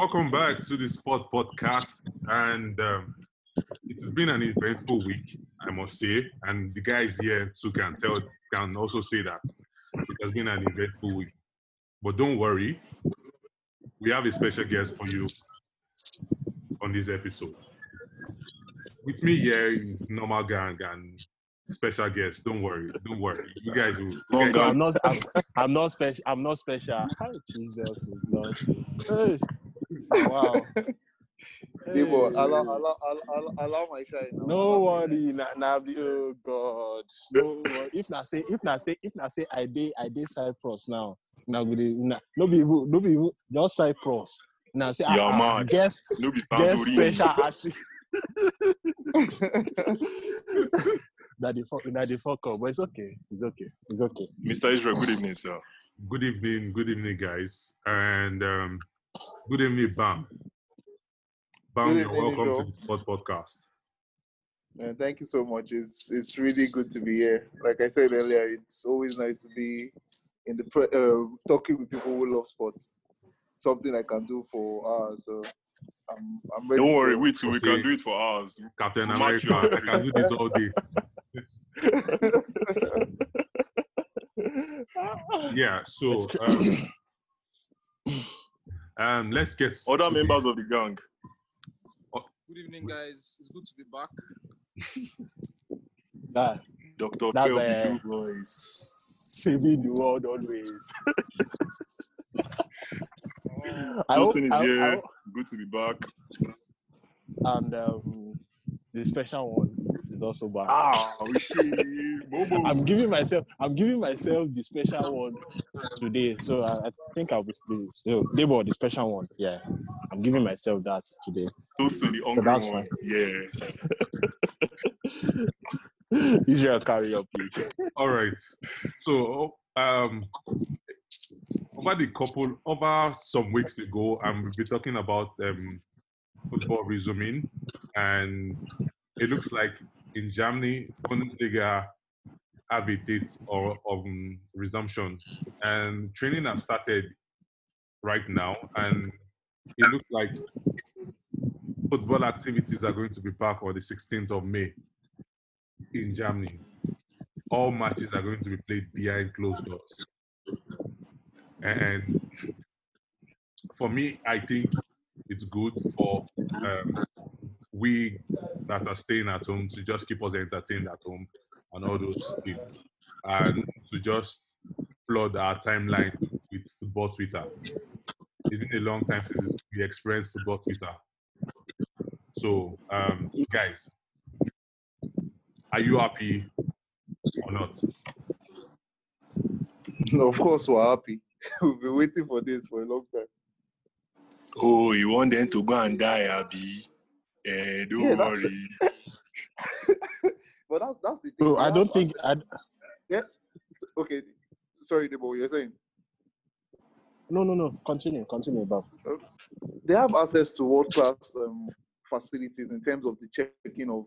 welcome back to the Sport Podcast. And um, it has been an eventful week, I must say. And the guys here too can tell, can also say that it has been an eventful week. But don't worry, we have a special guest for you on this episode. With me here normal gang and special guest. Don't worry, don't worry. You guys will. You Oh, I'm not. I'm, I'm not special. I'm not special. Jesus is not. Hey. Wow. Debo, Hey. allow, allow, allow, allow, allow my shine. now. No Allow my worry, na, na, be- oh God. No worry. If na say, if na say, if na say, I dey, I dey Cyprus now. Now we dey, na, no be, even- no be even just Cyprus. Now say, Yeah, ah, ah, guest, No be guest special artist. That the fuck, that the fuck up, but it's okay. It's okay. It's okay. Mr. Israel, good evening, sir. Good evening, good evening, guys, and um, good evening, Bam. Bam, Good you're welcome Joe. to the Sport Podcast. Man, thank you so much. It's it's really good to be here. Like I said earlier, it's always nice to be in the pre- uh, talking with people who love sports. Something I can do for hours. So I'm I'm ready. Don't worry, we too, we can do it for hours. Captain America. I can do this all day. Yeah, so um, um, let's get Other to the- members of the gang. Good evening, guys. It's good to be back. That Dr. That's, Kelvin uh, Boys. saving the world always. I Justin is I hope- I here. hope- Good to be back. and um, the special one is also back. Ah, shit. Bobo. I'm giving myself, I'm giving myself the special one today. So I, I think I'll be so they were the special one. Yeah, I'm giving myself that today. Toast to the hungry that's one. fine. Yeah. Israel, carry up, please. All right. So, um, over the couple, over some weeks ago, um, we've been talking about um, football resuming, and it looks like in Germany, Bundesliga have a date or um, resumption, and training have started right now, and it looks like football activities are going to be back on the 16th of May in Germany all matches are going to be played behind closed doors. And for me, I think it's good for um, we that are staying at home to just keep us entertained at home and all those things, and to just flood our timeline with football Twitter. It's been a long time since we experienced football Twitter. So, um, guys, are you happy or not? of course, we're happy. We've been waiting for this for a long time. Oh, you want them to go and die, Abby? Eh, don't Yeah, that's- worry. But that's that's the thing. So I don't think i Yeah. Okay, sorry, Debo. You're saying no, no, no. Continue, continue, Bob. they have access to world class um, facilities in terms of the checking of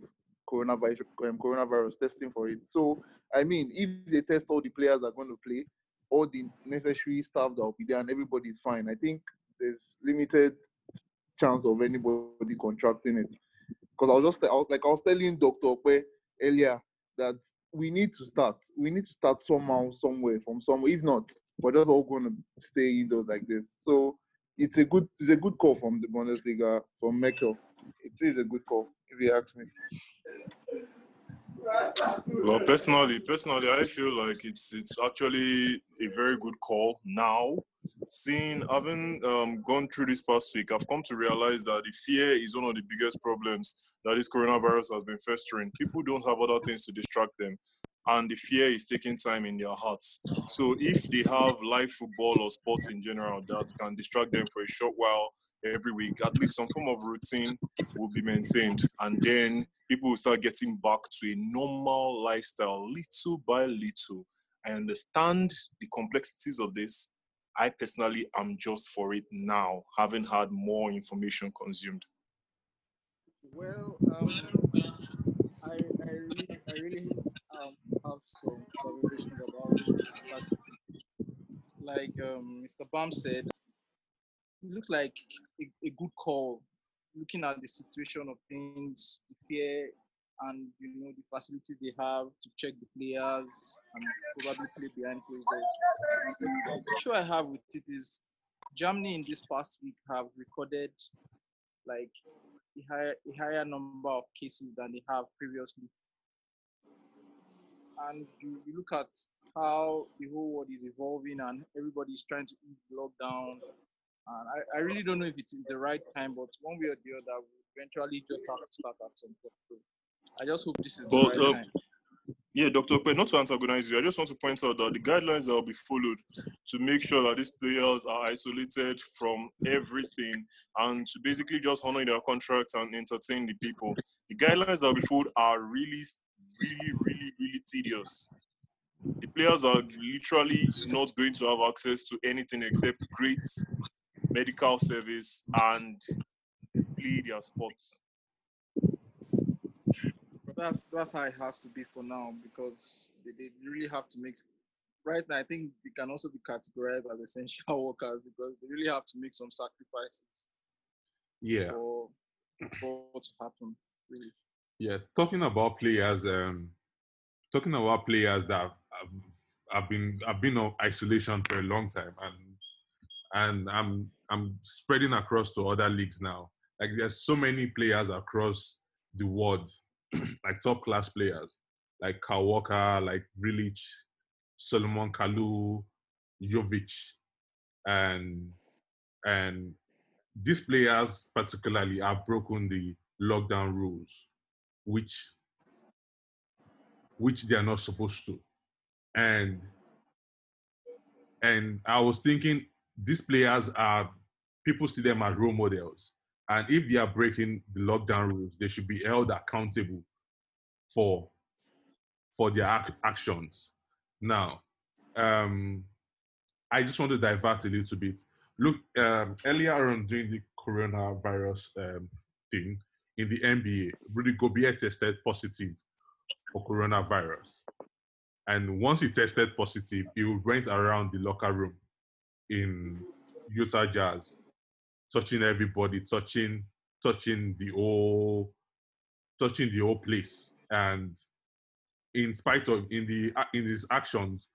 coronavirus, um, coronavirus testing for it. So, I mean, if they test all the players that are going to play, all the necessary staff that will be there, and everybody is fine, I think there's limited chance of anybody contracting it. Because I was just I was, like I was telling Doctor Okwe earlier that we need to start. We need to start somehow, somewhere, from somewhere. If not, we're just all going to stay indoors like this. So it's a good it's a good call from the Bundesliga from Merkel. It is a good call if you ask me. Well, personally, personally, I feel like it's it's actually a very good call now. Seeing having um, gone through this past week, I've come to realize that the fear is one of the biggest problems that this coronavirus has been festering. People don't have other things to distract them, and the fear is taking time in their hearts. So, if they have live football or sports in general that can distract them for a short while every week, at least some form of routine will be maintained, and then people will start getting back to a normal lifestyle little by little. I understand the complexities of this. I personally am just for it now, having had more information consumed. Well, um, I, I really, I really um, have some conversations about. Like um, Mr. Bam said, it looks like a, a good call, looking at the situation of things, the fear, and you know the facilities they have to check the players and probably play behind closed doors. The issue I have with it is Germany in this past week have recorded like a higher, a higher number of cases than they have previously. And you, you look at how the whole world is evolving and everybody's trying to lockdown. And I, I really don't know if it is the right time, but one way or the other, we eventually just have to start at some point. I just hope this is the But, right uh, time. Yeah, Dr. Okpe, not to antagonize you, I just want to point out that the guidelines that will be followed to make sure that these players are isolated from everything and to basically just honor their contracts and entertain the people. The guidelines that will be followed are really, really, really, really tedious. The players are literally not going to have access to anything except great medical service and play their sports. That's that's how it has to be for now because they, they really have to make right now I think they can also be categorized as essential workers because they really have to make some sacrifices Yeah. for for what to happen. Really. Yeah, talking about players, um, talking about players that have, have been have been on isolation for a long time, and and I'm I'm spreading across to other leagues now. Like there's so many players across the world, like top class players, like Kyle Walker, like Grealish, Salomon Kalou, Jovic, and and these players particularly have broken the lockdown rules which which they are not supposed to. And and i was thinking these players are people see them as role models and if they are breaking the lockdown rules they should be held accountable for for their ac- actions. Now um i just want to divert a little bit. Look um earlier on during the coronavirus um, thing in the NBA, Rudy Gobert tested positive for coronavirus. And once he tested positive, he went around the locker room in Utah Jazz, touching everybody, touching, touching the whole, touching the whole place. And in spite of in the in his actions,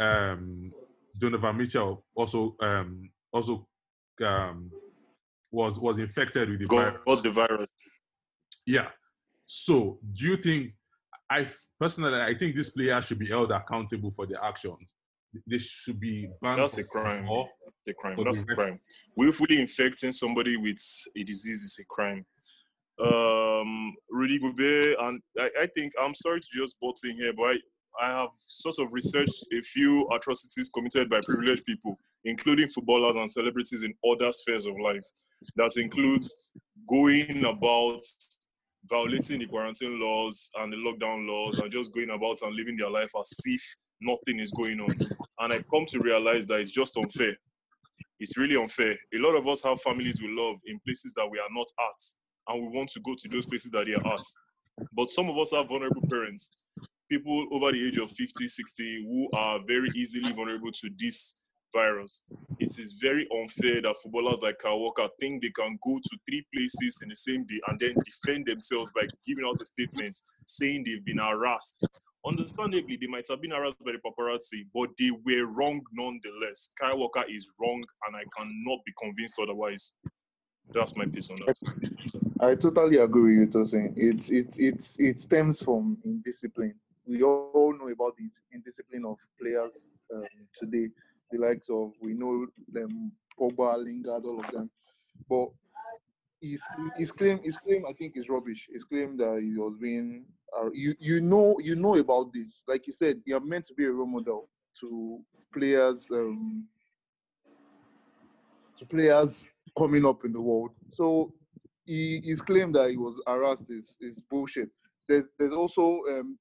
um, Donovan Mitchell also um, also um, was was infected with the Got, virus. got the virus. Yeah. So, do you think? I personally, I think this player should be held accountable for their actions. They should be banned. That's a crime. football. It's a crime. That's a crime. Willfully infecting somebody with a disease is a crime. Um, Rudy Gobert, and I, I think I'm sorry to just butt in here, but I, I have sort of researched a few atrocities committed by privileged people, including footballers and celebrities in other spheres of life. That includes going about violating the quarantine laws and the lockdown laws and just going about and living their life as if nothing is going on. And I come to realize that it's just unfair. It's really unfair. A lot of us have families we love in places that we are not at, and we want to go to those places that they are at. But some of us have vulnerable parents, people over the age of 50, 60, who are very easily vulnerable to this virus. It is very unfair that footballers like Walker think they can go to three places in the same day and then defend themselves by giving out a statement saying they've been harassed. Understandably, they might have been harassed by the paparazzi, but they were wrong nonetheless. Kyle Walker is wrong, and I cannot be convinced otherwise. That's my piece on that. I totally agree with you, Tosin. It, it, it, it stems from indiscipline. We all know about the indiscipline of players um, today, the likes of, we know them, Pogba, Lingard, all of them. But his, his claim, his claim, I think, is rubbish. His claim that he was being, uh, you, you know, you know about this. Like you said, you are meant to be a role model to players, um, to players coming up in the world. So he, his claim that he was harassed is, is bullshit. There's there's also um,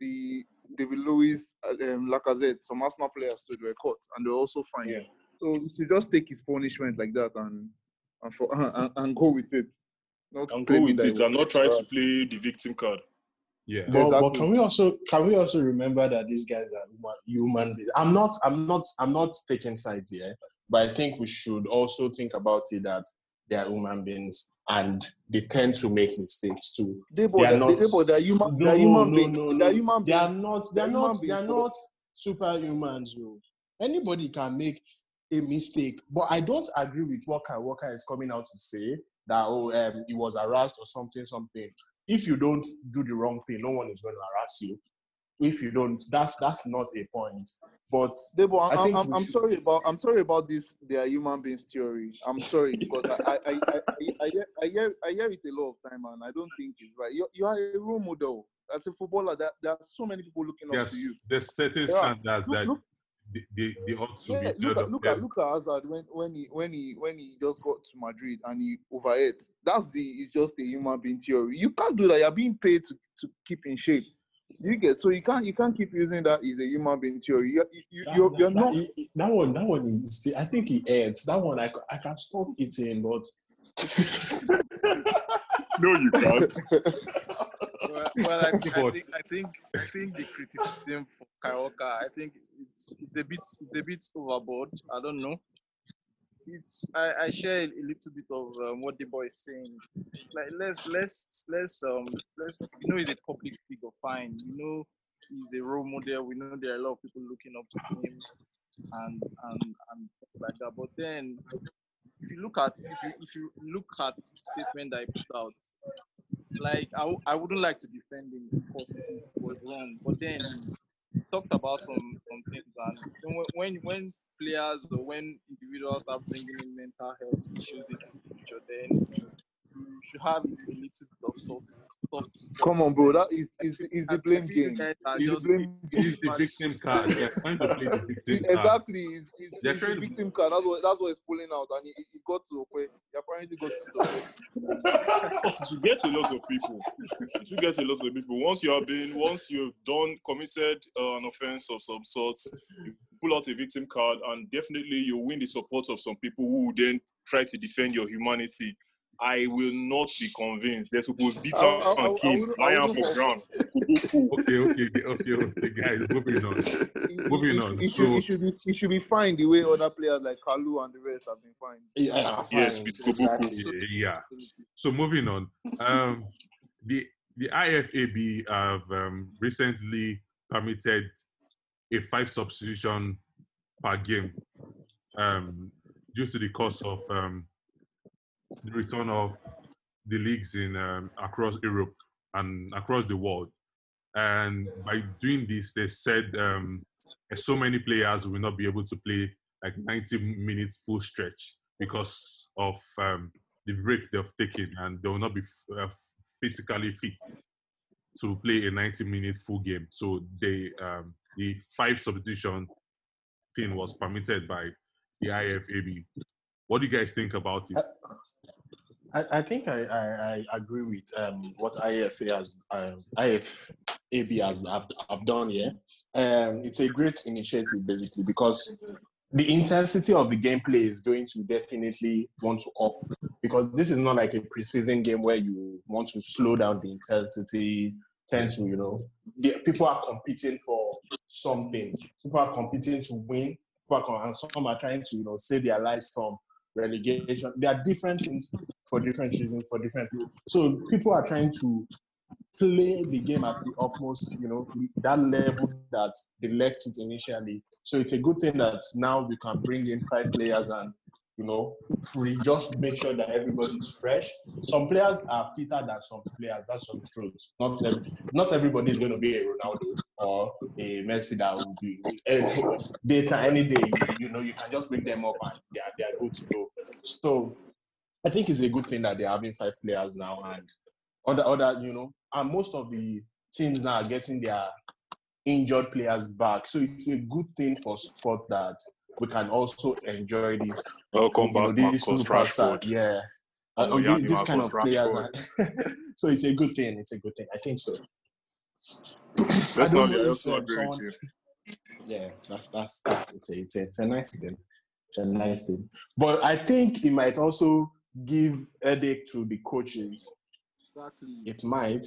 the David Luiz, uh, um, Lacazette, some Arsenal players too, they were caught and they're also fined. Yeah. So he should just take his punishment like that and and, for, uh, and, and go with it. Not And go with it and not try to play the victim card. Yeah. But, but can we also can we also remember that these guys are human, human beings? I'm not I'm not I'm not taking sides here, but I think we should also think about it that they are human beings and they tend to make mistakes too. They, They are not- they, but they're human. No, they're human no, beings. no, They're no. human They are not. They are They're not. They are not superhumans. Yo. Anybody can make a mistake, but I don't agree with what Kyle Walker is coming out to say that oh, um, he was harassed or something, something. If you don't do the wrong thing, no one is going to harass you. If you don't, that's that's not a point. But They, but I I'm, think I'm, I'm should- sorry about I'm sorry about this. They are human beings theory. I'm sorry because I I, I, I, I, hear, I hear I hear it a lot of time and I don't think it's right. You, you are a role model as a footballer. That there are so many people looking up There's to you. there's certain Yeah. standards Look, that look, they, they, they ought to yeah, be look at look at look at Hazard when when he when he when he just got to Madrid and he overate. That's the it's just a human being theory. You can't do that. You're being paid to, to keep in shape. You get so you can't you can't keep using that as a human being theory. You you, you that, you're, that- you're that- not. he- that one, that one is. I think he ends. That one, I, c- I can stop eating, but No, you can't. Well, I, I think I think I think the criticism for Karaoke, I think it's it's a bit it's a bit overboard. I don't know. It's I, I share a little bit of um, what the boy is saying. Like let's let's let's um let's you know he's a public figure, fine. You know he's a role model. We know there are a lot of people looking up to him and and and like that. But then if you look at if you if you look at the statement that he put out, like I, wouldn't like to defend him because he was wrong, but then he talked about some some things and when- when when players or when individuals start bringing in mental health issues into the picture, then you should have a little bit of soft soft. Come on, bro. That is is is the blame game. guys It's the just- blame It's the victim card. They're trying to play the victim card. Exactly, it's, it's, They're it's the to- victim card. That's what that's what it's pulling out, and he, he got to Okwe. He apparently got to Okwe. Because it will get a lot of people. It will get a lot of people. Once you have been, once you've done, committed uh, an offense of some sort, you pull out a victim card, and definitely you win the support of some people who then try to defend your humanity. I will not be convinced. They're supposed to beat I- I- I- I and king, wouldn't- lion for ground. Okay, okay, okay, okay, guys, moving on. Moving he, on. He, should, So- he should be he should be fine the way other players like Kalou and the rest have been fine. yeah, Yes, fine, with Kobuku. exactly. Yeah. So moving on. Um, the the IFAB have um, recently permitted a five substitution per game um, due to the cost of um, the return of the leagues in um, across Europe and across the world. And by doing this, they said um, so many players will not be able to play like 90 minutes full stretch because of um, the break they've taken, and they will not be uh, physically fit to play a 90 minute full game. So they um, the five substitution thing was permitted by the IFAB. What do you guys think about it? I, I think I, I, I agree with um, what IFA has um, IFAB has have, have done here. Um, it's a great initiative basically because the intensity of the gameplay is going to definitely want to up because this is not like a preseason game where you want to slow down the intensity, tend to you know the, people are competing for something. People are competing to win. People are, and some are trying to you know save their lives from relegation. There are different things for different reasons for different people. So people are trying to play the game at the utmost, you know, that level that they left it initially. So it's a good thing that now we can bring in five players and you know, free, just make sure that everybody's fresh. Some players are fitter than some players. That's some truth. Not every, not everybody is going to be a Ronaldo or a Messi that will be eh, data any day. You, know, you can just wake them up and they are, they are good to go. So I think it's a good thing that they're having five players now and other other you know, and most of the teams now are getting their injured players back. So it's a good thing for sport that we can also enjoy this. Welcome you know, back, these Marcus superstar- Rashford. Yeah. Oh, Uh, oh, yeah, thi- this kind of players. Are, so it's a good thing. It's a good thing. I think so. Let's don't not. know I if, also um, agree with someone- Yeah, that's that's that's it's a, it's a, it's a nice thing. It's a nice thing. But I think it might also give headache to the coaches. Exactly. It might.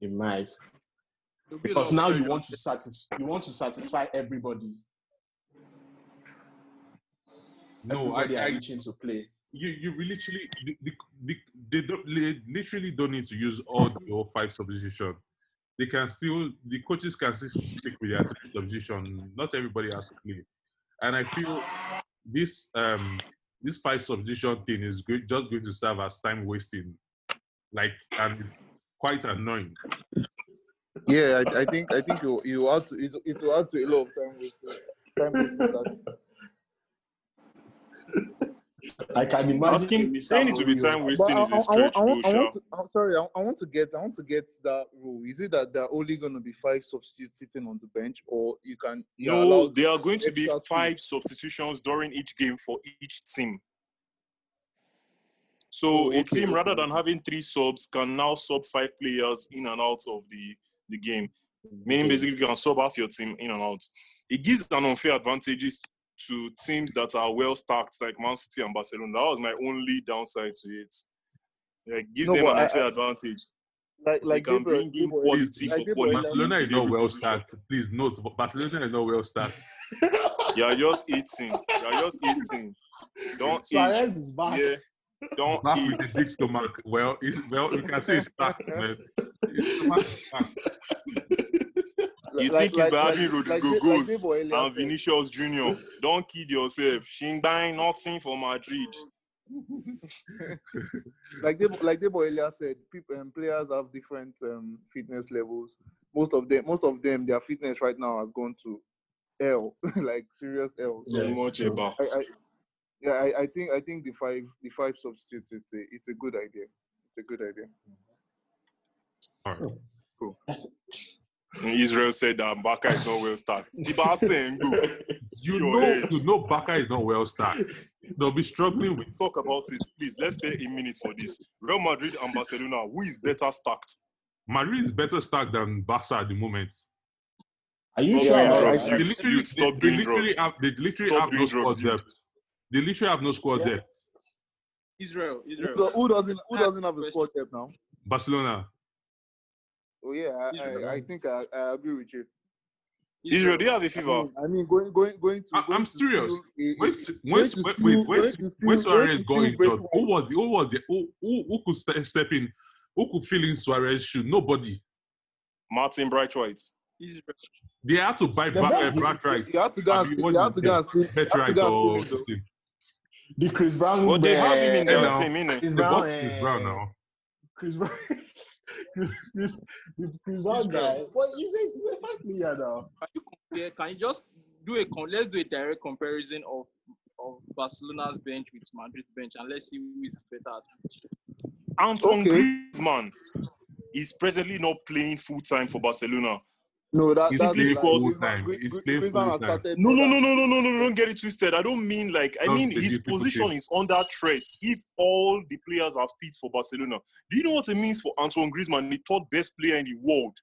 It might. Be Because now you want to satisfy you want to satisfy everybody. No, I, everybody are I itching to play. you you really literally the, the, the, they don't they literally don't need to use all the all five substitution. They can still the coaches can still stick with their substitution. Not everybody has to play, and I feel this um this five substitution thing is good, just going to serve as time wasting, like and it's quite annoying. Yeah, I, I think I think you you add to it, it will add to a lot of time wasting. Time wasting that. I can imagine. Asking, Mr. saying it to be time wasting is I, a I, stretch, want, I, want, I want to, I'm sorry, I, I want to get I want to get that rule. Is it that there are only going to be five substitutes sitting on the bench, or you can you're No, there are going to be extra two? five substitutions during each game for each team. So Oh, a team, rather than having three subs, can now sub five players in and out of the, the game. Meaning, basically, you can sub half your team in and out. It gives an unfair advantages to teams that are well stacked, like Man City and Barcelona. That was my only downside to it. Yeah, it gives No, them an unfair advantage. Like They like can Gabriel, bring in Gabriel- quality like for quality. Barcelona is not well position. stacked. Please note, but Barcelona is not well stacked. You are just eating. You are just eating. Don't Suarez eat. is back. Yeah. Don't Back eat. with the big stomach. Well, well, you can say it's stacked, man. It's stomach stacked. You like- think like- it's by like- having like Rodrigo Ga- like goals Gabriel Elias and. Vinicius Junior. Don't kid yourself. She ain't buying nothing for Madrid. like they like Debo earlier said, people and players have different um, fitness levels. Most of them, most of them, their fitness right now has gone to L, like serious L. So Yeah, much about. I, I, yeah, I, I think I think the five the five substitutes it's a, it's a good idea. It's a good idea. All right. Israel said that Baka is not well started. Tiba Sengu. You know, you know, Baka is not well stacked. They'll be struggling with. Talk about it, please. Let's spare a minute for this. Real Madrid and Barcelona, who is better stacked? Madrid is better stacked than Barca at the moment. Are you Stop sure? doing drugs, that? They you- literally, you'd stop they, doing they literally drugs. have, they literally have no doing squad drugs, youth. depth. They literally have no squad Yeah. depth. Israel, Who, Israel. do- who doesn't who doesn't have a the squad depth now? Barcelona. Oh yeah, I, Israel. I, I think I, I agree with you. Israel, do you have a I fever? mean, I mean going going going to. I- going I'm to serious. steal a- a- When when when when going to when steal- Suarez going to got injured, who was the who was the who who, who could step, step in? Who could fill in Suarez shoe? Nobody. Martin Braithwaite. Israel. They had to buy back uh, best- Black. You have to go and Abi, you is have to it? go and steal- you have to Betrite go or and steal him, though. something. The Chris Brown. But they have him in uh, their now. team, innit? Chris Brown. Chris Brown now. Chris Brown. Chris Brown Israel. guy. Well, he's a he's a fine player now. Can you compare? Can you just do a con- let's do a direct comparison of of Barcelona's bench with Madrid's bench and let's see who is better at which. Antoine Okay. Griezmann is presently not playing full time for Barcelona. No, that, He's that's playing like- full Griezmann- time. Gri- He's Gri- playing full time. started No, no, no, no, no, no, no, don't get it twisted. I don't mean like I Don't mean his position is under threat if all the players are fit for Barcelona. Do you know what it means for Antoine Griezmann, the third best player in the world,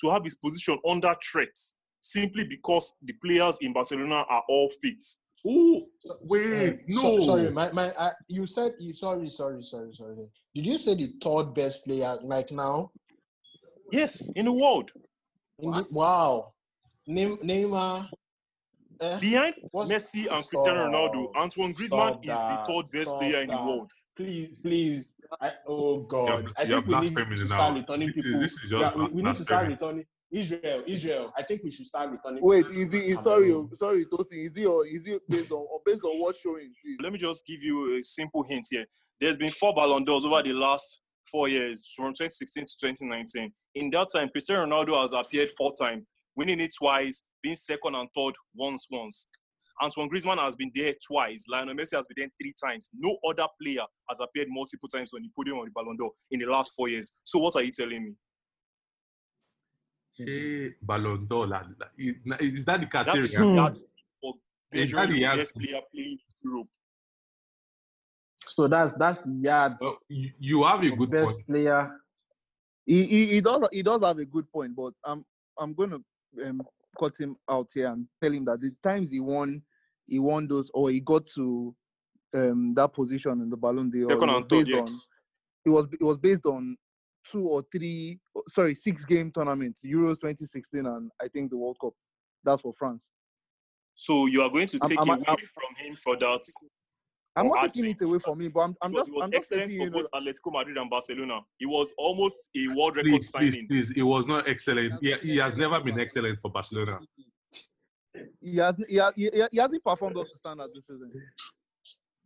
to have his position under threat simply because the players in Barcelona are all fit? Oh wait, Uh, no. so- sorry, my, my uh, you said sorry, sorry, sorry, sorry. Did you say the third best player like now? Yes, in the world. In wow. Name Neymar. Eh, Behind what's- Messi and Cristiano Ronaldo, Antoine Griezmann Stop is the third best Stop player in the world. Please, please. I, oh God. You're- I you're think we need to start returning This is- people. this is just Yeah, we, we need to start blasphemy. returning Israel. Israel. I think we should start returning. Wait, is to it? Is, sorry, oh, sorry, Tosin. Is it or is it based on or based on what showing? Please. Let me just give you a simple hint here. There's been four Ballon d'Ors over the last four years, from 2016 to 2019. In that time, Cristiano Ronaldo has appeared four times, winning it twice, being second and third once, once. Antoine Griezmann has been there twice. Lionel Messi has been there three times. No other player has appeared multiple times on the podium of the Ballon d'Or in the last four years. So what are you telling me? Ṣé Ballon d'Or la- la- is is that the That is criteria? that's for measuring the yes. best hmm. player playing in Europe. So that's that's the yards. Well, you, you have a of good best point. player. He, he, he does he does have a good point, but I'm I'm going to um, cut him out here and tell him that the times he won, he won those or he got to um, that position in the Ballon d'Or. Second it was based yeah. on it was it was based on two or three sorry six game tournaments, Euros 2016 and I think the World Cup. That's for France. So you are going to I'm- take I'm- away I'm- from him for that. I'm not had taking it away from me, but I'm, I'm because just, it was I'm excellent letting for both Atletico Madrid and Barcelona. It was almost a world record Please, please, signing. please. It was not excellent. He, he has never been excellent for Barcelona. He has, he, has, he, he hasn't performed up to standard this season.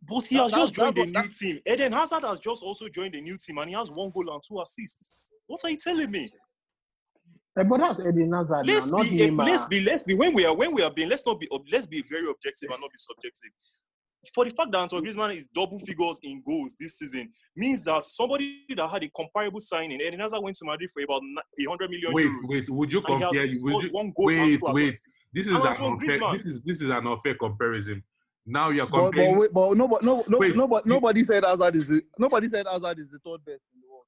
But he has that- just joined that- a new team. Eden Hazard has just also joined a new team and he has one goal and two assists. What are you telling me? Eh, but that's Eden Hazard Let's not be, let's be, let's be. When we are, when we are being, let's not be, let's be very objective and not be subjective. For the fact that Antoine Griezmann is double figures in goals this season means that somebody that had a comparable signing, Eden Hazard went to Madrid for about ni- 100 million Wait, euros. wait. Would you and he has compare? Would you, one goal wait, wait. This is an unfair. This is this is an unfair comparison. Now you're But, but, comparing. wait, but nobody, no, no, Wait. nobody, nobody said Hazard is the, nobody said Hazard is the third best in the world.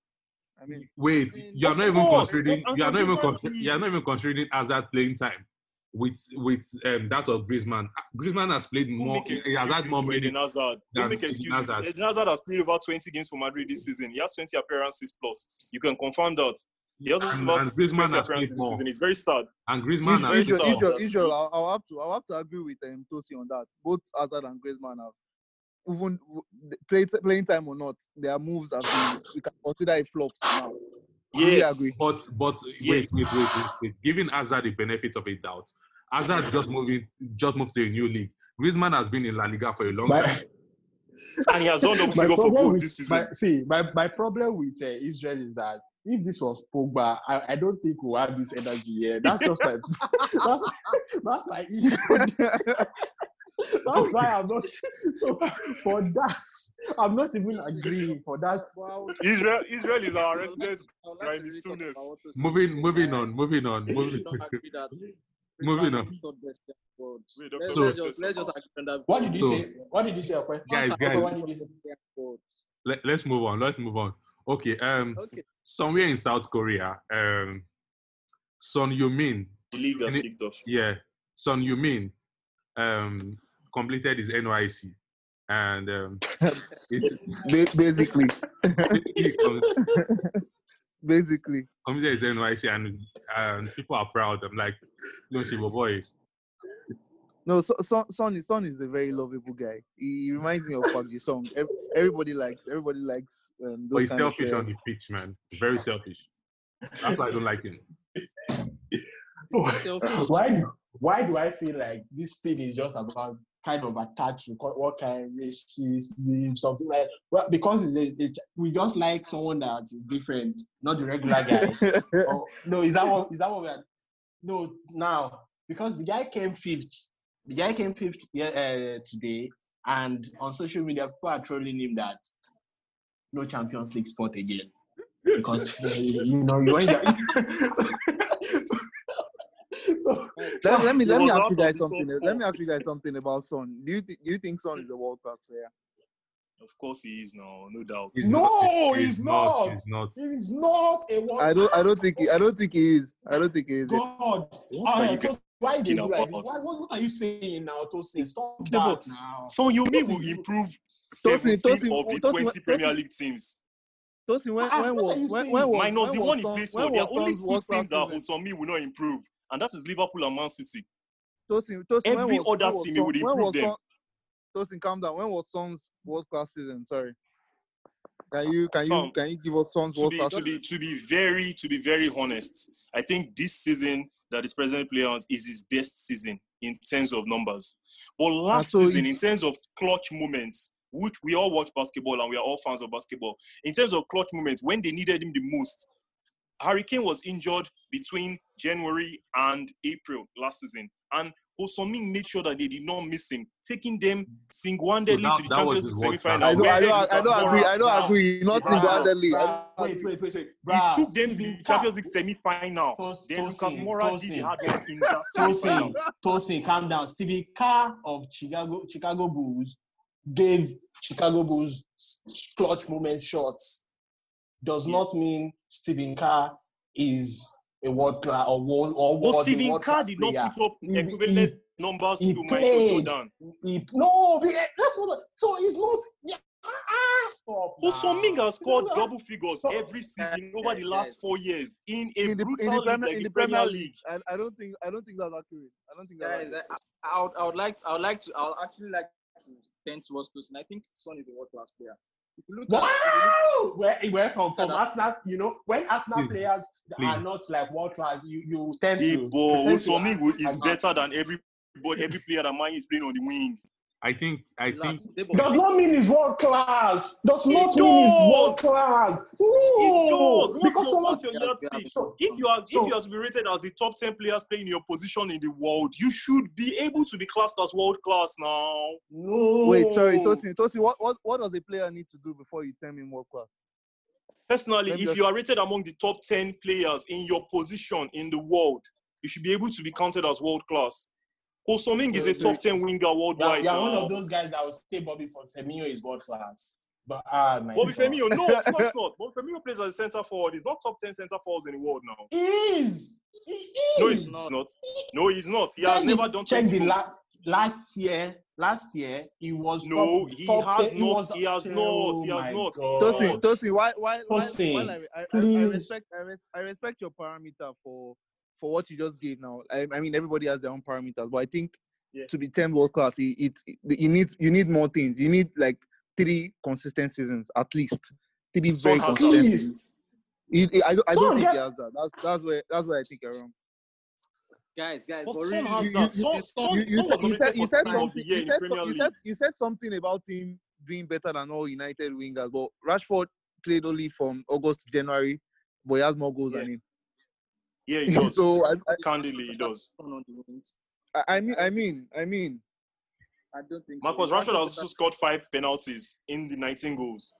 I mean, Wait, you're not even course, considering. but You're not even. Griezmann Con- you're not even considering Hazard playing time with with um, that of Griezmann. Griezmann has played Don't more. make He has had more for minutes. Hazard. than Don't make excuses. Hazard. Hazard has played over 20 games for Madrid this season. He has 20 appearances plus. You can confirm that. He has And, and 20 Griezmann has played this more. season. It's very sad. And Griezmann Israel, has Israel- Israel. Israel. I'll, I'll have to, I'll have to agree with um, Tosi on that. Both Hazard and Griezmann have even w- play, playing time or not, their moves have been we can consider a flop now. Really Yes. agree. But but Yes. wait, wait, wait, wait, wait. Giving Hazard the benefit of a doubt, Hazard just moving just moved to a new league. Griezmann has been in La Liga for a long My- time. And he has done double my figure for problem goals with, this season. my, see, my, my problem with uh, Israel is that if this was Pogba, I, I don't think we'll have this energy here. That's just my that's that's my issue. that's why I'm not so for that. I'm not even agreeing for that. Wow. Israel, Israel is our I would like- resident like Graeme to really talk Souness. about what Tosin Moving said. moving on, moving on, moving. Do not agree that Moving on. is the third best player in the world. Wait, Let's, Dr. just let's just agree on that. What did you So- say? What did you say, Okwe? Guys, guys, what did you say? third player in the world. Let, let's move on. Let's move on. Okay. Um, Okay. somewhere in South Korea, um, Son Heung-min, The league has kicked off. yeah, Son Heung-min, um, completed his NYC, and um, it, basically, he com- basically. completed his NYC, and and people are proud. I'm like, no, Shibo boy. No, so, son, son, is- son is a very lovable guy. He reminds me of Park Ji Sung. Everybody likes, everybody likes um, But he's kind of selfish on the pitch, man. Very selfish. That's why I don't like him. Why why do I feel like this thing is just about kind of attached to what kind of racism, something like well because it's a, it, we just like someone that is different, not the regular guy. oh, no, is that what is that what we are? No, now because the guy came fifth. The guy came fifth uh, today, and on social media people are trolling him that no Champions League spot again because you know you ain't. so, so, let, let me let me was ask you guys something. four. Let me ask you guys something about Son. Do you th- do you think Son is a world class player? Of course he is now, no doubt. He's No, not, he's not. He's not. He's not a one. I don't I don't think he, I don't think he is. I don't think he is. God. What are Ah, you Tos- why do you talking like about? why, what, what are you saying now, Tosin? Stop Okay, but- that now. So you mean will improve Tosin- 17 Tosin- of the Tosin- 20 Tosin- Premier League teams, Tosin, when, Ah, when what was are you when, when was minus when the one he Son- plays for. There are only Son's two teams that season? Hosomi will not improve, and that is Liverpool and Man City. Tosin, Tosin, Every other was team, he would improve them. Tosin, calm down. When was Son's world class season? Sorry. Can you can you Fam, can you give us Son's To world be class to season? be to be very to be very honest, I think this season that is presently playing out is his best season in terms of numbers. But last so season, in terms of clutch moments, which we all watch basketball and we are all fans of basketball. In terms of clutch moments, when they needed him the most, Harry Kane was injured between January and April last season, and Hosomin made sure that they did not miss him, taking them single-handedly So that- to the Champions League his world semi-final. class. I don't, I where don't, I Lucas don't agree. I don't agree. Not bruh, single-handedly. I bruh, wait, wait, wait, wait. He took them to the Champions League semi-final. Tos- Then Lucas Tosin, Moura did hard work in that semi-final. Tosin, Tosin, calm down. Stevie Kerr of Chicago Chicago Bulls gave Chicago Bulls clutch moment shots. Does not mean Stephen Kerr is a world class or world or But was a Stephen world Kerr class did not player. put up He- equivalent numbers he to Michael played. Jordan. He, no, be- that's what. So it's not. Yeah, ah, stop. Also, now. Minga has scored No, no, double figures so- every season Yeah, over the yeah, last four years in a In the, in the league Premier, like in the the Premier Premier League. League, I, I don't think I don't think that's accurate. I don't think that's Guys, accurate. I, I would, I would like to, I would like to, I would actually like to tend towards Tosin. I think Son is a world class player. If you look at, if you Wow! Where eh, where from from Arsenal, you know, when Arsenal players are not like world class, you you tend to. but you tend to Osomingo is better than every every player that Man is playing on the wing. I think I think relax, Debo, Does not mean he's world class. Does It not mean he's world does. class. It No, does. Because your, someone. what's your Yeah, yardstick? So if you are So- if you are to be rated as the top ten players playing your position in the world, you should be able to be classed as world class now. No. Wait, sorry, Tosi. Tosi, what, what, what does the player need to do before you term him world class? Personally, Let if just- you are rated among the top 10 players in your position in the world, you should be able to be counted as world class. Kosoming is a top 10 winger worldwide. yeah, one of those guys that will say Bobby for Firmino is world class. But ah, my Bobby God. Firmino, no, of course not. Bobby Firmino plays as a centre forward. He's not top 10 centre forwards in the world now. He is. He No, he's not. No, he's not. He has check never the, done check 20 the goals. la- last year. Last year he was No, top, he top has 10 not. was- He has not. Oh He has not. God. Tosi, God. Tosi, why, why, why, Tosin, while I, I, I, I respect, I, res, I respect your parameter for, for what you just gave. Now, I, I mean, everybody has their own parameters, but I think Yeah. to be termed world class, it, it, it, you need, you need more things. You need like three consistent seasons at least. Three Son very has At consistent. least. seasons. He- he- I, don't- I don't think get- he has that. That's that's where that's where I think you're wrong. guys, guys, But but Son has you- that. Son, Son, you, you, Son was said, nominated for said of something. the year in Premier League. you said something about him doing better than all United wingers. But Rashford played only from August to January, but he has more goals than him. Yeah, he does. so I, I, Candidly, he does. Son on the wings. I- I mean, I mean, I mean, I don't think. Marcus so. Rashford has also scored five penalties in the 19 goals.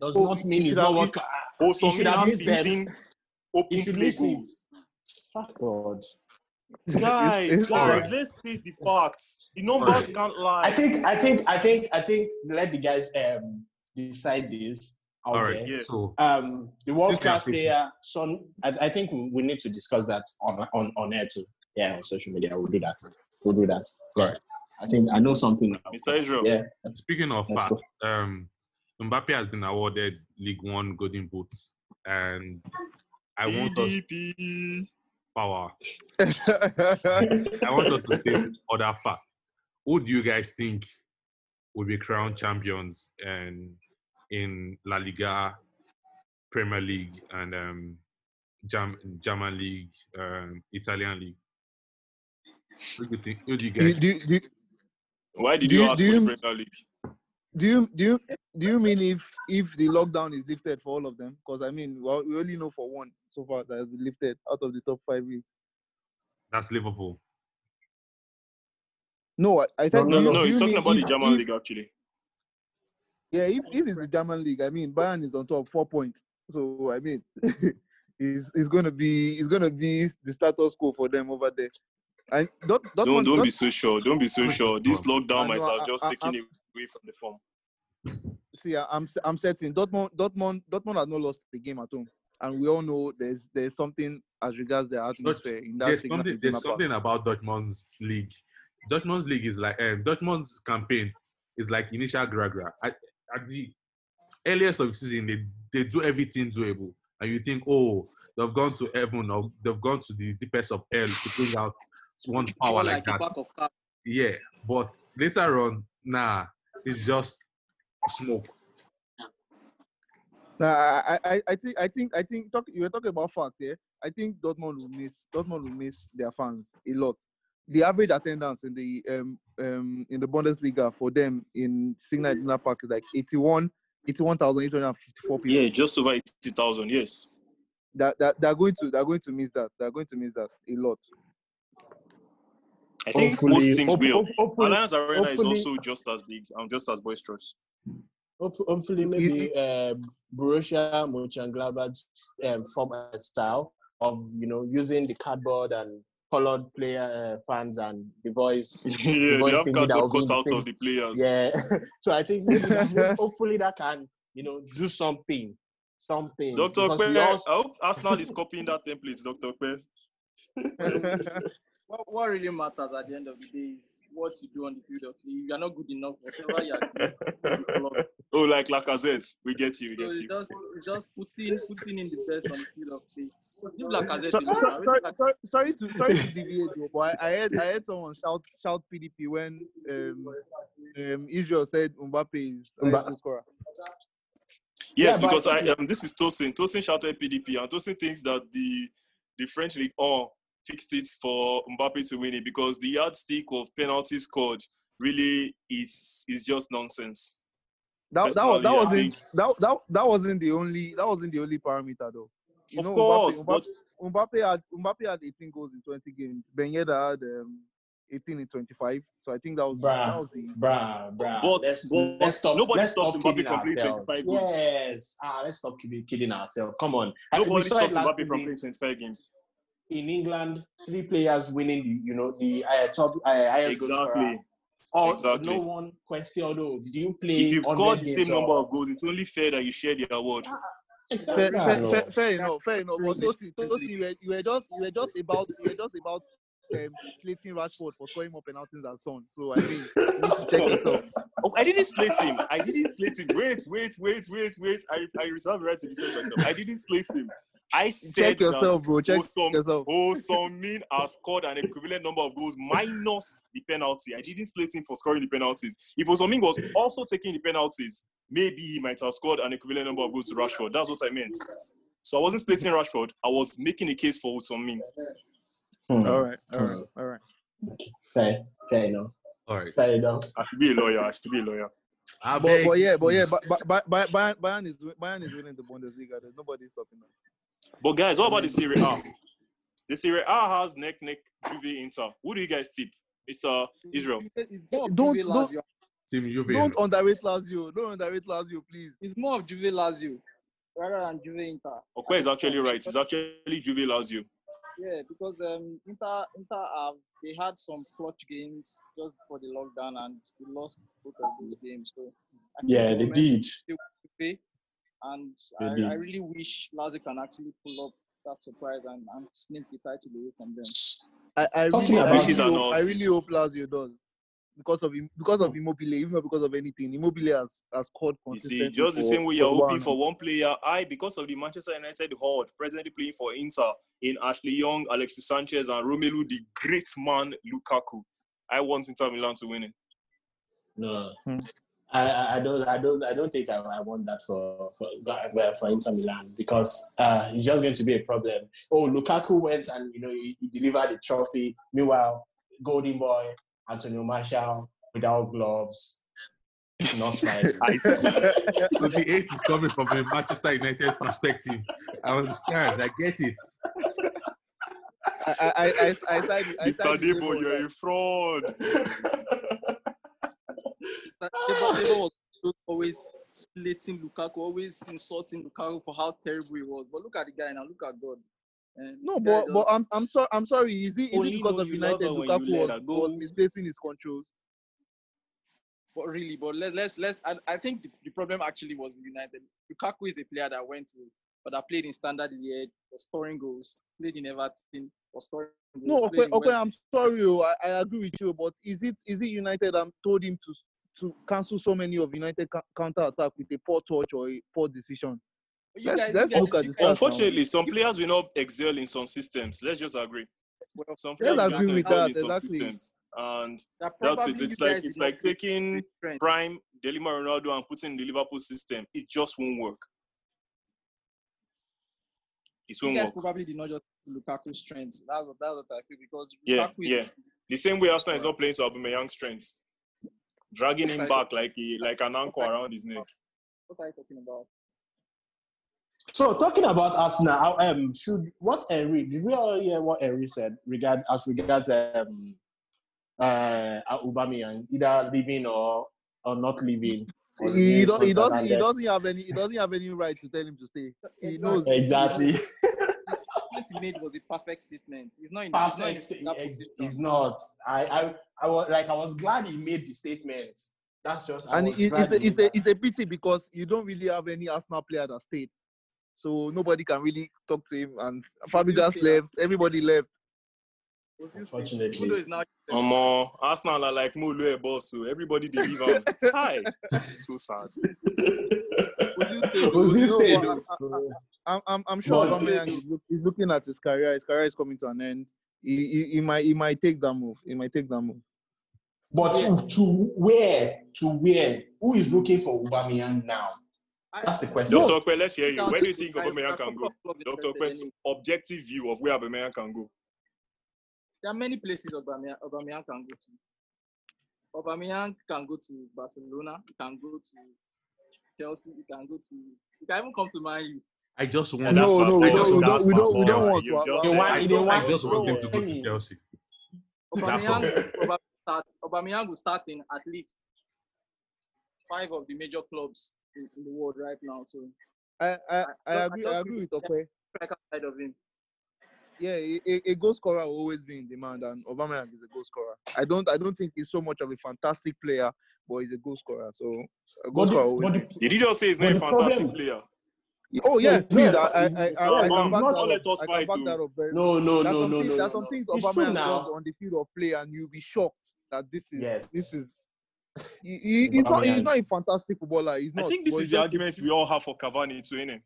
Does Oh, not mean he's not have- world class. Also, He should have has missed them. open He play goals. God. Guys, it's guys, alright. let's face the facts. The numbers can't lie. I think, I think, I think, I think. Let the guys um decide this. All Okay. right. Yeah. So Um, the world class Since we player, Son. I, I think we, we need to discuss that on on on air too. Yeah, on social media, we'll do that. We'll do that. Sorry. I think I know something. now. Mr. Israel. Yeah. speaking of Let's fact, go. um, Mbappe has been awarded League One Golden Boots, and I want us power. I want us to state other facts. Who do you guys think will be crowned champions and in La Liga, Premier League, and um, Jam- German League, um, Italian League? Who do you think? Who do you guys? do, you- do, Why did Do you you- ask do for the Premier League? do you do you do you mean if if the lockdown is lifted for all of them? Because I mean, well, we only know for one so far that has been lifted out of the top five leagues. That's Liverpool. No, I, I said No, do No, you- no, he's talking mean about the German if- League actually. Yeah, if, if it's the German league, I mean Bayern is on top, four points. So I mean, it's it's gonna be it's gonna be the status quo for them over there. And Dort- Don't Dortmund, don't be so sure. Don't be so sure. This lockdown I might have just I- taken I'm- away from the form. see, I- I'm s- I'm certain Dortmund Dortmund Dortmund has not lost the game at home, and we all know there's there's something as regards the atmosphere in that there's something, there's something about Dortmund's league. Dortmund's league is like um, Dortmund's campaign is like initial gragra. At, at the earliest of the season, they, they do everything doable, and you think, oh, they've gone to heaven or they've gone to the deepest of hell to bring out one power like like that. pack of cards. Yeah, but later on, nah, it's just smoke. Nah, I, I, I think I think I think talk, you were talking about fact, yeah. I think Dortmund will miss Dortmund will miss their fans a lot. The average attendance in the um um in the Bundesliga for them in Signal Iduna Park is like 81 81,854 people. Yeah, just over eighty thousand. Yes. That, that they're going to they're going to miss that. They're going to miss that a lot. I think Hopefully- most teams hope- will. hope- hopefully- Allianz Arena is also just as big and just as boisterous. Hopefully, maybe uh, Borussia Mönchengladbach's um, former style of you know using the cardboard and colored player uh, fans and the voice. yeah, boys they have thinking that will cut the out of the players. Yeah, so I think that, hopefully that can you know do something, something. Dr. because we Pe, I also- hope Arsenal is copying that template, Dr. Pe. What, what really matters at the end of the day is what you do on the field of play. If you're not good enough, whatever you're doing, in the club, Oh, like Lacazette. We get you, we get it's you. just, it's just putting, putting in the best on the field of play. If Lacazette So- alone, sorry, sorry, sorry to sorry to deviate, though, but I, I heard I heard someone shout shout PDP when um um, Israel said Mbappe is uh, Mba- goal scorer. Yes, Yeah, because I um, this is Tosin. Tosin shouted PDP, and Tosin thinks that the the French league oh fixed it for Mbappe to win it because the yardstick of penalties scored really is is just nonsense. That that, was, that wasn't that, that that wasn't the only that wasn't the only parameter though. You Of know, course, Mbappe, but Mbappe, Mbappe had Mbappe had 18 goals in 20 games. Ben Yedder had um, 18 in 25. So I think that was that Bruh. was the Bruh, bruh. But- let's, but let's stop. nobody let's stopped stop Mbappe kidding from playing ourselves. 25 goals. Yes. Ah, let's stop kidding, kidding ourselves. Come on. I- we nobody saw it stopped last Mbappe from season playing 25 games. In England. Three players winning the, you know, the uh, top uh, highest. Exactly. Or Exactly. no one question though. did you play? If you've scored the games same number of goals, it's only fair that you share the award. Exactly. fair, Ah, fair, fair, fair enough, fair enough. But Really? Tosin, Tosin, you were, you were just you were just about you were just about um, slating Rashford for scoring more penalties than Son. So I mean, you need to check yourself. Oh, I didn't slate him. I didn't slate him. Wait, wait, wait, wait, wait. I, I reserve the right to defend myself. I didn't slate him. I said Check yourself, bro. Check Awesome. yourself. Oh, Min has scored an equivalent number of goals minus the penalty. I didn't slate him for scoring the penalties. If Osomin was also taking the penalties, maybe he might have scored an equivalent number of goals to Rashford. That's what I meant. So I wasn't slating Rashford. I was making a case for Osomin. Hmm. All right, all right, all right. Fair, fair enough. All right. Fair enough. I should be a lawyer. I should be a lawyer. But, but yeah, but yeah, but, but, but, but Bayern, Bayern is Bayern is winning the Bundesliga. There's nobody stopping them. But guys, what about the Serie A? The Serie A has neck neck Juve Inter. Who do you guys tip, Mr. Israel? It's more Don't- don't- Team Juve. Don't underrate Lazio. Don't underrate Lazio, please. It's more of Juve Lazio rather than Juve Inter. Okwe is actually right. It's actually Juve Lazio. Yeah, because um, Inter Inter have they had some clutch games just before the lockdown and they lost both of those games. So I Yeah, they did. they will pay, and I, I really wish Lazio can actually pull up that surprise and, and snip the title away from them. I, I Talking really, I really, hope, I really hope Lazio does because of him, because of Immobile, even not because of anything. Immobile has, has scored You see, just the for- same way you're hoping for one player. I, because of the Manchester United horde presently playing for Inter in Ashley Young, Alexis Sanchez, and Romelu, the great man Lukaku. I want Inter Milan to win it. No. Hmm. I, I- I don't I don't I don't think I, I want that for for for Inter Milan because uh, it's just going to be a problem. Oh, Lukaku went and you know he, he delivered the trophy. Meanwhile, Golden Boy Antonio Martial without gloves, not smiling. So the eight is coming from a Manchester United perspective. I understand. I get it. I, I, I, I, I side, I Mr. side with Debo, Debo, you're a fraud. Debo was always slating Lukaku, always insulting Lukaku for how terrible he was. But look at the guy now. Look at God. And No, the but but I'm I'm sorry. I'm sorry. Is it is it because of United her when you Lukaku was, was misplacing his controls? But really, but let, let's let's. I, I think the, the problem actually was United. Lukaku is a player that went to, but that played in Standard Liège, was scoring goals. Played in Everton, was scoring goals. No, okay, okay. West- I'm sorry. oh, I, I agree with you. But is it is it United? I'm told him to to cancel so many of United counter attack with a poor touch or a poor decision. Let's- guys- let's guys- look at you the guys- stats. Unfortunately, some players will not excel in some systems. Let's just agree. well, Some Let's players will agree not with excel that, in some exactly. systems. And that that's it. It's like it's like taking with prime Delima Ronaldo and putting in the Liverpool system. It just won't work. It won't you guys work. probably did not just Lukaku's strengths. That's what that's what I feel because Yeah, Lukaku is yeah. The same way Arsenal is not playing to Aubameyang's strengths, dragging him back like a, like an anchor around his neck. What are you talking about? So talking about Arsenal, how, um, should what Henry did we all hear what Henry said regard as regards um uh Aubameyang either leaving or or not leaving? or He, he, don't, he doesn't he doesn't have any he doesn't have any right to tell him to stay. He knows. exactly The statement he made was a perfect statement. It's not in he's not in perfect. that It's, position. it's not. I I I was like I was glad he made the statement. That's just I And it, it's a it's a it's a pity because you don't really have any Arsenal player that stayed. So nobody can really talk to him and Fabregas player. left, everybody left. Unfortunately. Even though he's now Um, uh, Arsenal are like Molo boss, so everybody deliver. Hi, so sad. Ozil stayed. Ozil No, stayed, but though. I- I'm, I'm, I'm sure But- Aubameyang is, look, is looking at his career. His career is coming to an end. He, he, he might he might take that move. He might take that move. But to, to where? To where? Who is looking for Aubameyang now? That's the question. Dr. Okpe, let's hear you. Now, Where do you think I- I Aubameyang can go? club is Dr. interested Okpe's in him. objective view of where Aubameyang can go. There are many places Aubameyang, Aubameyang can go to. Aubameyang can go to Barcelona. He can go to Chelsea. He can go to. He can even come to Man U. I just want. And that's No, my- no, we don't, we want don't, we to- don't, we don't want. To- just want- I just, want- him to go to Chelsea. Aubameyang, all. will start, Aubameyang will start in at least five of the major clubs in, in the world right now. So I, I, I I agree. don't I agree with think- Okwe. striker of him. Yeah, a, a- a goal scorer will always be in demand, and Aubameyang is a goal scorer. I don't, I don't think he's so much of a fantastic player, but he's a goal scorer. So a goal But scorer. the, Always but the, Did you just say he's not a fantastic problem- player? Oh yeah, No, please, no, I, I, I, I, I can it's back not- that let up. us fight, back that up very. no, no, no, some no, things, no, there's some things It's true Aubameyang now. on the field of play, and you'll be shocked that this is, Yes. this is. He, he, he's not, he's not a fantastic footballer. He's not. I think this is the just- arguments we all have for Cavani too, innit?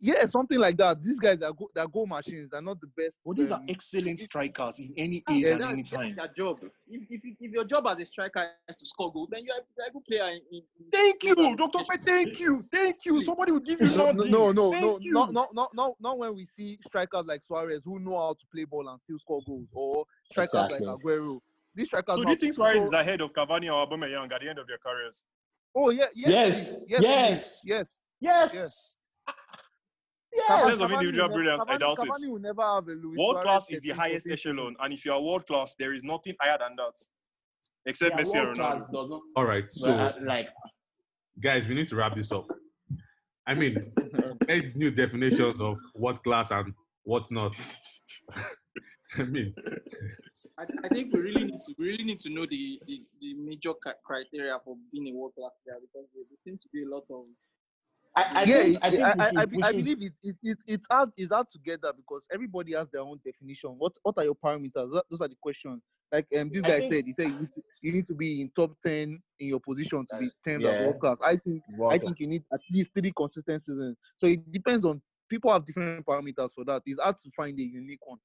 Yeah, something like that. These guys are go, they're goal machines. They're not the best. But these are um, excellent strikers in any age Yeah, and any time. their job. If, if, if your job as a striker is to score goals, then you're a, you're a good player. In, in, in Thank you, in- Dr. Pe, thank you, thank you. Somebody will give you something. No, no, no, no, Thank no, you. not, not, not, not, not when we see strikers like Suarez who know how to play ball and still score goals, or strikers Exactly. like Aguero. These strikers. So do you think Suarez so- is ahead of Cavani or Aubameyang at the end of their careers? Oh yeah, Yes, yes, yes, yes. yes. Yes. Yes. In Yes. terms of Cavani individual will brilliance, never, I doubt Cavani it. will never have a Luis World Suarez class is the highest 14 echelon, and if you are world class, there is nothing higher than that, except Yeah, Messi and Ronaldo. not- All right, so well, uh, like guys, we need to wrap this up. I mean, a new definition of what class and what's not. I mean, I, I think we really need to we really need to know the, the, the major criteria for being a world class player because there, there seems to be a lot of I, I yeah, think, I think I, I, should, I, I believe it, it, it, it's hard, it's hard together because everybody has their own definition. What what are your parameters? That- Those are the questions. Like um, this guy think- said, he said you need, to, you need to be in top ten in your position to be ten yeah. world class. I think world I class. think you need at least three consistent seasons. So it depends on people have different parameters for that. It's hard to find a unique one.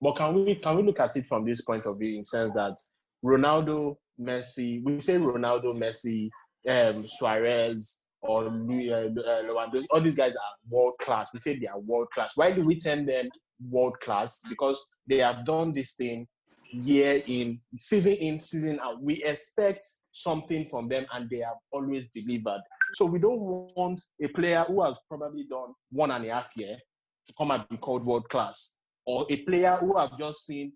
But can we can we look at it from this point of view in sense that Ronaldo, Messi, we say Ronaldo, Messi, um, Suarez, or uh, Lewandowski, all these guys are world class. We say they are world class. Why do we term them world class? Because they have done this thing year in, season in, season out. We expect something from them, and they have always delivered. So we don't want a player who has probably done one and a half year to come and be called world class or a player who have just seen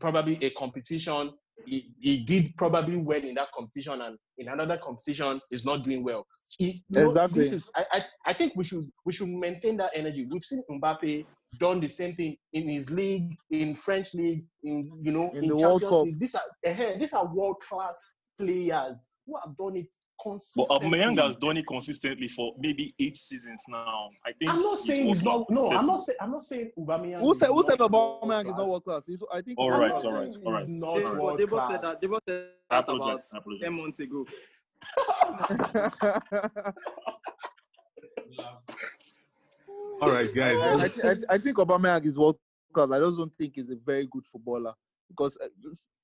probably a competition. He, he did probably well in that competition, and in another competition is not doing well. He- Exactly. is, I, I, I think we should we should maintain that energy. We've seen Mbappe done the same thing in his league, in French league, in you know, In in, the World Champions Cup. League. These are eh, these are world class players who have done it But consistently. Aubameyang has done it consistently for maybe eight seasons now. I think I'm not saying he's not. No, I'm not saying. I'm not saying Aubameyang. Who is said who said not Aubameyang is not world class? He's- I think All I'm right, not all saying right, he's all right. not Debo, world Debo class. said that Debo said I that about apologize. I apologize. ten months ago. all right, guys. I, I, thi- I, I think Aubameyang is world class. I just don't think he's a very good footballer because uh,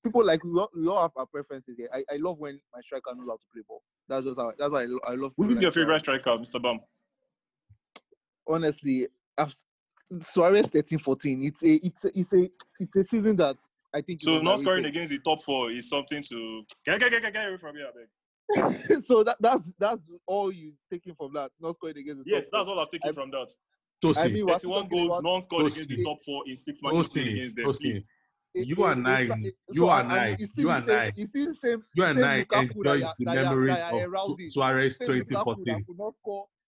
people like we all, we all have our preferences here. I, I love when my striker knows how to play ball. That's just how. That's why I, I love. Who is people is your favorite Suarez. striker, Mr. Bam? Honestly, I've, Suarez 13-14. It's a it's a, it's a it's a season that I think. is So not scoring underrated. against the top four is something to get get get get, get away from here, I so that that's that's all you taking from that. Not scoring against the Yes, top that's four. all I've taken I- from that. I Tosin, mean, we're 31 goals, about- non-scored against the top four in six matches against them. Tosin. Please. It- You it- and it's I- like- you so, and I- you the and I- the same. you and same I Lukaku enjoy the that memories of aroused Su- it. Suarez Same Lukaku that 2014. could not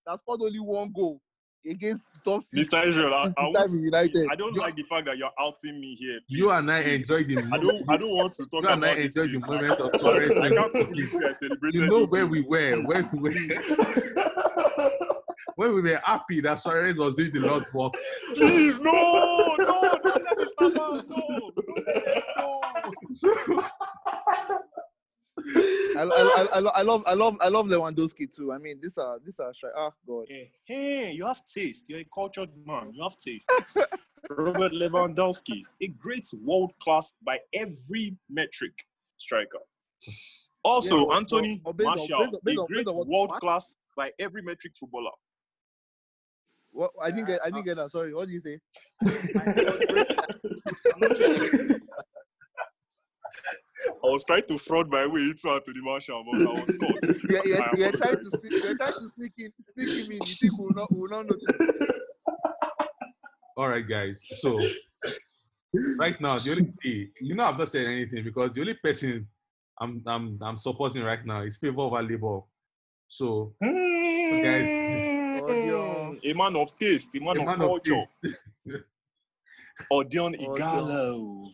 that scored only one goal against top six Mr. Israel, I, I, his time in won't- United. I don't You- like the fact that you're outing me here. You and I please. enjoy the I don't. I don't want to talk about. You and I about enjoy the moment of Suarez. I can't believe I celebrated. You know where we were, where we were, when we were happy that Suarez was doing the Lord's work. Please, no, no, I, I, I, I, love I love I love Lewandowski too. I mean, these are these are stri- ah god. Hey, hey, you have taste. You're a cultured man. You have taste. Robert Lewandowski, a great world class by every metric. striker. Also, Yeah, Anthony Martial, based on- based a great based on what- world class by every metric footballer. What, I didn't get. I didn't get that. Sorry. What did you say? I'm not sure. I was trying to fraud my way into the Martial, but I was caught. Yeah, yeah, I yeah. Trying to apologize. sneak, you're trying to sneak in, sneak him in. You think we'll not, we'll not notice? All right, guys. So right now, the only thing, you know, I've not said anything because the only person I'm I'm I'm supporting right now is favor over labor. So Hmm, Odion. Eh. A man of taste, a man, a of man of culture. taste. Odion Odion. Ighalo.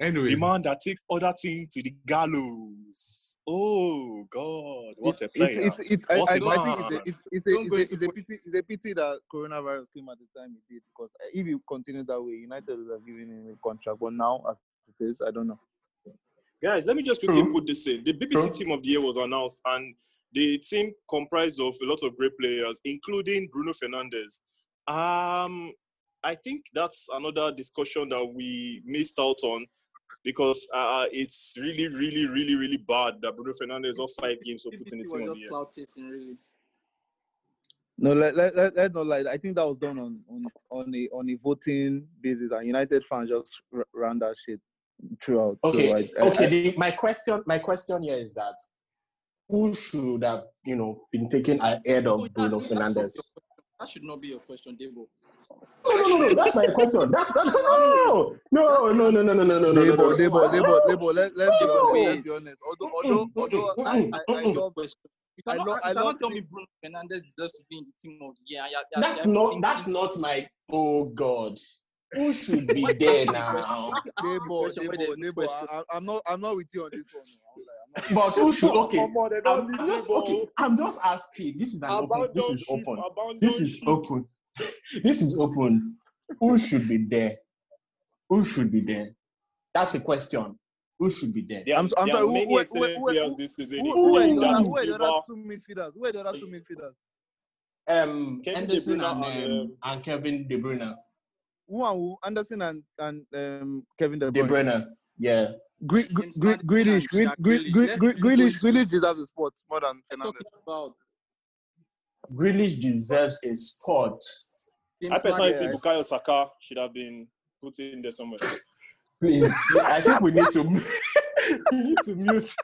Anyway, The man that takes other things to the gallows. Oh God, what a It's, player! it's, it's, I, What I, a I man. think it's a, it's, it's, a, Don't it's, a, it's, a pity, it's a pity that coronavirus came at the time it did because if you continue that way, United would have given him a contract. But now, as it is, I don't know. Guys, let me just quickly True. put this in. The BBC True. team of the year was announced, and the team comprised of a lot of great players, including Bruno Fernandes. Um, I think that's another discussion that we missed out on because uh, it's really, really, really, really bad that Bruno Fernandes off five games for putting the BBC team was of the just year. cloud really. No, let, let, let, let not lie. I think that was done on on on a on a voting basis, and United fans just r- ran that shit throughout. So Okay, I, I, okay. the, my question, my question here is that who should have, you know, been taken ahead of Oh, Bruno that's- that's not Fernandes? your- That should not be your question, Debo. No, no, no, no. That's my question. That's that, no, no, no, no, no, no, no, no, no, no, Debo, no. Debo, Debo, Debo. Let, let's be honest. Let's be honest. Although, although, although I, I, I love question. You I cannot, love- you cannot tell me Bruno Fernandes deserves to be in the team of the year. and you're- you're- That's you're not. That's not my. Oh God, who should be there now? Debo, Question where Debo, there's no Debo. question. I, I- I'm not, I'm not with you on this one. I'm like, I'm not But who should? Okay, Come on, I'm, I'm just okay. I'm just asking. This is an open. This is open. This is open. This is open. Who should be there? Who should be there? That's the question. Who should be there? There, I'm- I'm there sorry, are who- many who- excellent who- players who- this season, Who, who, are the including other, David who are the Silva. other two midfielders? Who are the other two midfielders? Um, Kevin De Anderson Bruyne and, and, um, um, and Kevin De Bruyne. Who and who? Anderson and and um, Kevin De De Bruyne. Bruyne. Yeah. Gre- Gre- James Gre- Grealish, and Gre- Jack Gre- Grealish. Gre- Let's Gre- listen to Grealish. Grealish deserves the spot more than We're Fernandes. talking about Grealish deserves a spot. I personally Yeah, think Bukayo Saka should have been put in there somewhere. Please, I think we need to we need to mute.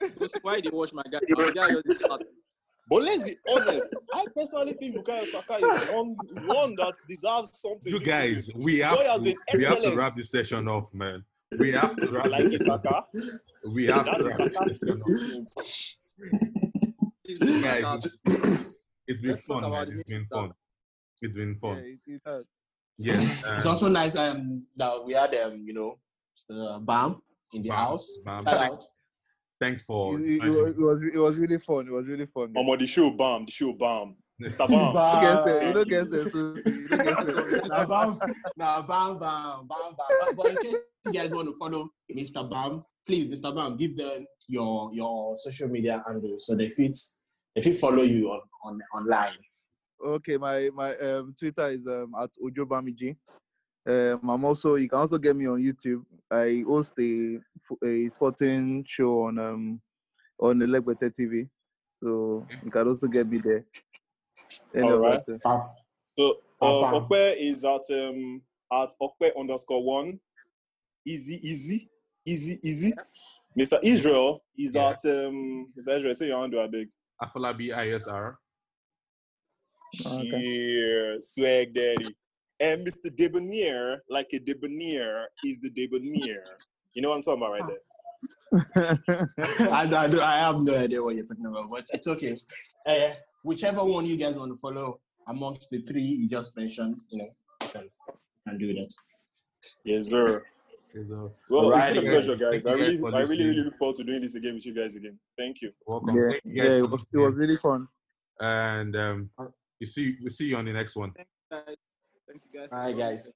Maddison. Why they watch my guy? My guy just start. But let's be honest. I personally think Bukayo Saka is one, is one that deserves something. you guys, season. we have to, been we have to wrap this session off, man. We have to wrap Like this Saka. We have That to wrap this session off. Please Guys. It's been Let's fun, man. It's been midfield. fun. It's been Yeah, fun. it, it has. Yes. It's also nice um that we had um you know Mr. Bam in the Bam, house. Bam. Shout out. Thanks for It, it, it, was, it was it was really fun. It was really fun. Um, the show bam, the show bam. Mr. Bam. You don't get Bam. sense. You don't get sense. You don't get sense. Now bam, bam, bam, bam, bam. But, but in case you guys want to follow Mr. Bam, please, Mr. Bam, give them your your social media handle so they fit they fit follow you on, on online. Okay, my my um, Twitter is um, at Ojo Bamiji. Um, I'm also you can also get me on YouTube. I host a a sporting show on um on Elegbete TV, so you can also get me there. Any All of right. that. Bam. So uh, Bam. Okpe is at um at Okpe underscore one. Easy, easy, easy, easy. Mr. Israel is Yeah. at um Mr. Israel, say your hand to a big. Afolabi ISR. Oh, okay. Sheer swag daddy. And Mr. Debonair, like a debonair, is the debonair. You know what I'm talking about right there. I, I, do- I have no idea what you're talking about, but it's okay. Uh, whichever one you guys want to follow amongst the three you just mentioned, you know, you can, you can do that. Yes, sir. Is, uh, Well, Alrighty, it's been a pleasure, guys. guys. I really, I really, really look forward to doing this again with you guys again. Thank you. welcome. yeah, Thank you yeah, it was, it was really fun. And um, you see, we see you on the next one. Guys, Thank you guys. All right, guys.